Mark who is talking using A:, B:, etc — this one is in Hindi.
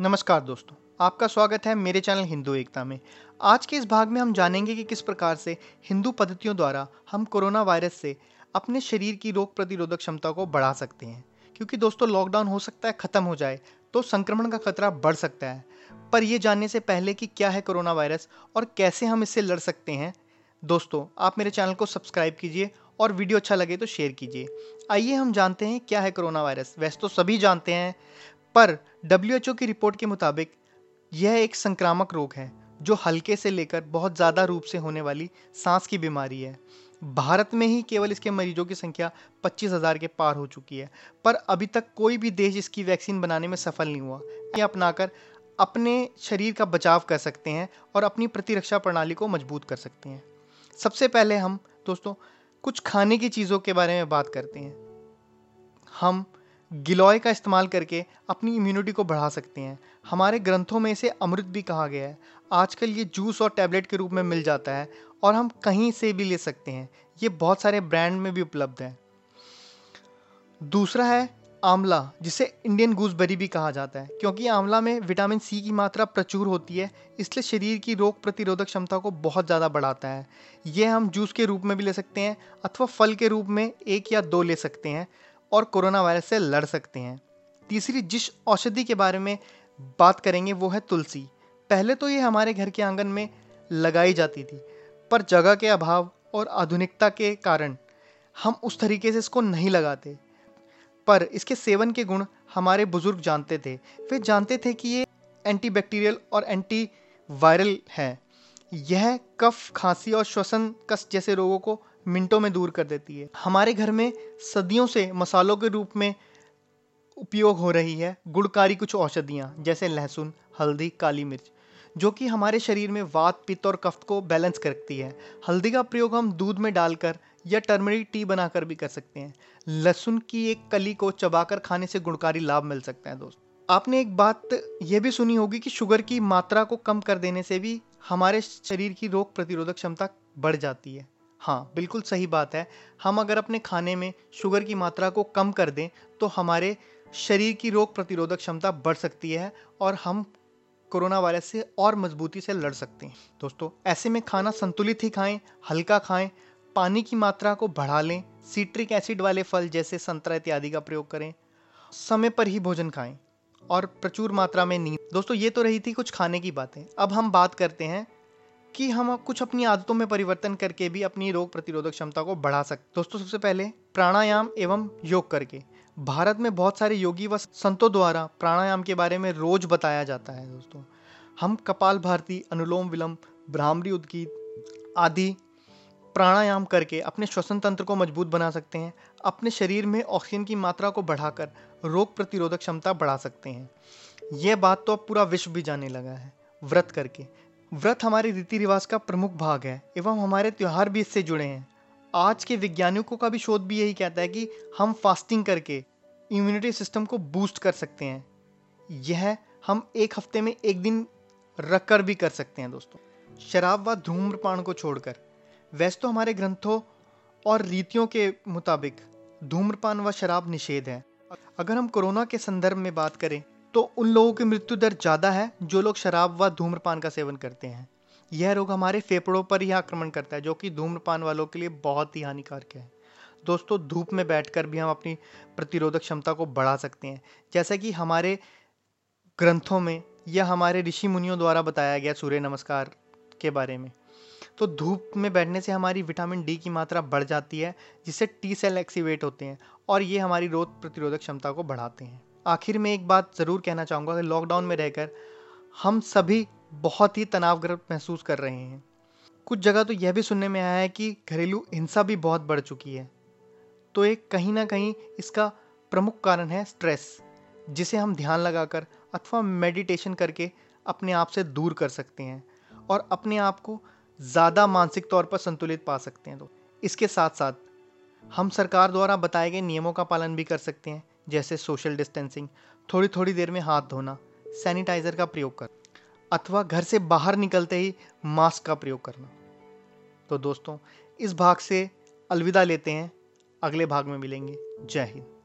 A: नमस्कार दोस्तों, आपका स्वागत है मेरे चैनल हिंदू एकता में। आज के इस भाग में हम जानेंगे कि किस प्रकार से हिंदू पद्धतियों द्वारा हम कोरोना वायरस से अपने शरीर की रोग प्रतिरोधक क्षमता को बढ़ा सकते हैं। क्योंकि दोस्तों लॉकडाउन हो सकता है, ख़त्म हो जाए तो संक्रमण का खतरा बढ़ सकता है। पर यह जानने से पहले कि क्या है कोरोना वायरस और कैसे हम इससे लड़ सकते हैं, दोस्तों, आप मेरे चैनल को सब्सक्राइब कीजिए और वीडियो अच्छा लगे तो शेयर कीजिए। आइए हम जानते हैं क्या है कोरोना वायरस। वैसे तो सभी जानते हैं पर डब्ल्यूएचओ की रिपोर्ट के मुताबिक यह एक संक्रामक रोग है जो हल्के से लेकर बहुत ज़्यादा रूप से होने वाली सांस की बीमारी है। भारत में ही केवल इसके मरीजों की संख्या 25,000 के पार हो चुकी है पर अभी तक कोई भी देश इसकी वैक्सीन बनाने में सफल नहीं हुआ। ये अपनाकर अपने शरीर का बचाव कर सकते हैं और अपनी प्रतिरक्षा प्रणाली को मज़बूत कर सकते हैं। सबसे पहले हम दोस्तों कुछ खाने की चीज़ों के बारे में बात करते हैं। हम गिलोय का इस्तेमाल करके अपनी इम्यूनिटी को बढ़ा सकते हैं। हमारे ग्रंथों में इसे अमृत भी कहा गया है। आजकल ये जूस और टैबलेट के रूप में मिल जाता है और हम कहीं से भी ले सकते हैं। ये बहुत सारे ब्रांड में भी उपलब्ध है। दूसरा है आंवला, जिसे इंडियन गूसबेरी भी कहा जाता है। क्योंकि आंवला में विटामिन सी की मात्रा प्रचुर होती है, इसलिए शरीर की रोग प्रतिरोधक क्षमता को बहुत ज़्यादा बढ़ाता है। ये हम जूस के रूप में भी ले सकते हैं, अथवा फल के रूप में एक या दो ले सकते हैं। और कोरोना वायरस से लड़ सकते हैं। तीसरी जिस औषधि के बारे में बात करेंगे, वो है तुलसी। पहले तो ये हमारे घर के आँगन में लगाई जाती थी, पर जगह के अभाव और आधुनिकता के कारण हम उस तरीके से इसको नहीं लगाते। पर इसके सेवन के गुण हमारे बुज़ुर्ग जानते थे। वे जानते थे कि ये एंटीबैक्टीरियल और एंटी वायरल है। यह कफ, खांसी और श्वसन कष्ट जैसे रोगों को मिनटों में दूर कर देती है। हमारे घर में सदियों से मसालों के रूप में उपयोग हो रही है। गुड़कारी कुछ औषधियाँ, जैसे लहसुन, हल्दी, काली मिर्च, जो कि हमारे शरीर में वात, पित्त और कफ को बैलेंस करती है। हल्दी का प्रयोग हम दूध में डालकर या टर्मरिक टी बनाकर भी कर सकते हैं। लहसुन की एक कली को चबाकर खाने से गुणकारी लाभ मिल सकता है दोस्त। आपने एक बात यह भी सुनी होगी कि शुगर की मात्रा को कम कर देने से भी हमारे शरीर की रोग प्रतिरोधक क्षमता बढ़ जाती है। हाँ बिल्कुल सही बात है। हम अगर अपने खाने में शुगर की मात्रा को कम कर दें तो हमारे शरीर की रोग प्रतिरोधक क्षमता बढ़ सकती है और हम कोरोना वायरस से और मजबूती से लड़ सकते हैं। दोस्तों, ऐसे में खाना संतुलित ही खाएँ, हल्का खाएँ, पानी की मात्रा को बढ़ा लें, सीट्रिक एसिड वाले फल जैसे संतरा इत्यादि का प्रयोग करें, समय पर ही भोजन खाएँ। और प्रचुर मात्रा में नींद। दोस्तों, ये तो रही थी कुछ खाने की बातें। अब हम बात करते हैं कि हम कुछ अपनी आदतों में परिवर्तन करके भी अपनी रोग प्रतिरोधक क्षमता को बढ़ा सकते दोस्तों, सबसे पहले प्राणायाम एवं योग करके। भारत में बहुत सारे योगी व संतों द्वारा प्राणायाम के बारे में रोज बताया जाता है, दोस्तों। हम कपाल भारती, अनुलोम विलोम भ्रामरी उद्गीत आदि प्राणायाम करके अपने श्वसन तंत्र को मज़बूत बना सकते हैं, अपने शरीर में ऑक्सीजन की मात्रा को बढ़ाकर रोग प्रतिरोधक क्षमता बढ़ा सकते हैं। यह बात तो अब पूरा विश्व भी जाने लगा है, व्रत करके। व्रत हमारे रीति रिवाज का प्रमुख भाग है, एवं हमारे त्यौहार भी इससे जुड़े हैं। आज के वैज्ञानिकों का भी शोध भी यही कहता है कि हम फास्टिंग करके इम्यूनिटी सिस्टम को बूस्ट कर सकते हैं। यह हम एक हफ़्ते में एक दिन रख कर भी कर सकते हैं, दोस्तों। शराब व धूम्रपान को छोड़कर। वैसे तो हमारे ग्रंथों और रीतियों के मुताबिक धूम्रपान व शराब निषेध है। अगर हम कोरोना के संदर्भ में बात करें तो उन लोगों की मृत्यु दर ज़्यादा है जो लोग शराब व धूम्रपान का सेवन करते हैं। यह रोग हमारे फेफड़ों पर ही आक्रमण करता है, जो कि धूम्रपान वालों के लिए बहुत ही हानिकारक है। दोस्तों, धूप में बैठकर भी हम अपनी प्रतिरोधक क्षमता को बढ़ा सकते हैं। जैसा कि हमारे ग्रंथों में या हमारे ऋषि मुनियों द्वारा बताया गया सूर्य नमस्कार के बारे में। तो धूप में बैठने से हमारी विटामिन डी की मात्रा बढ़ जाती है, जिससे टी सेल एक्सीवेट होते हैं और ये हमारी रोग प्रतिरोधक क्षमता को बढ़ाते हैं। आखिर में एक बात ज़रूर कहना चाहूँगा कि लॉकडाउन में रहकर हम सभी बहुत ही तनावग्रस्त महसूस कर रहे हैं। कुछ जगह तो यह भी सुनने में आया है कि घरेलू हिंसा भी बहुत बढ़ चुकी है। तो एक कहीं ना कहीं इसका प्रमुख कारण है स्ट्रेस जिसे हम ध्यान लगाकर अथवा मेडिटेशन करके अपने आप से दूर कर सकते हैं और अपने आप को ज़्यादा मानसिक तौर पर संतुलित पा सकते हैं तो इसके साथ साथ हम सरकार द्वारा बताए गए नियमों का पालन भी कर सकते हैं, जैसे सोशल डिस्टेंसिंग थोड़ी थोड़ी देर में हाथ धोना सैनिटाइज़र का प्रयोग कर अथवा घर से बाहर निकलते ही मास्क का प्रयोग करना। तो दोस्तों, इस भाग से अलविदा लेते हैं। अगले भाग में मिलेंगे। जय हिंद।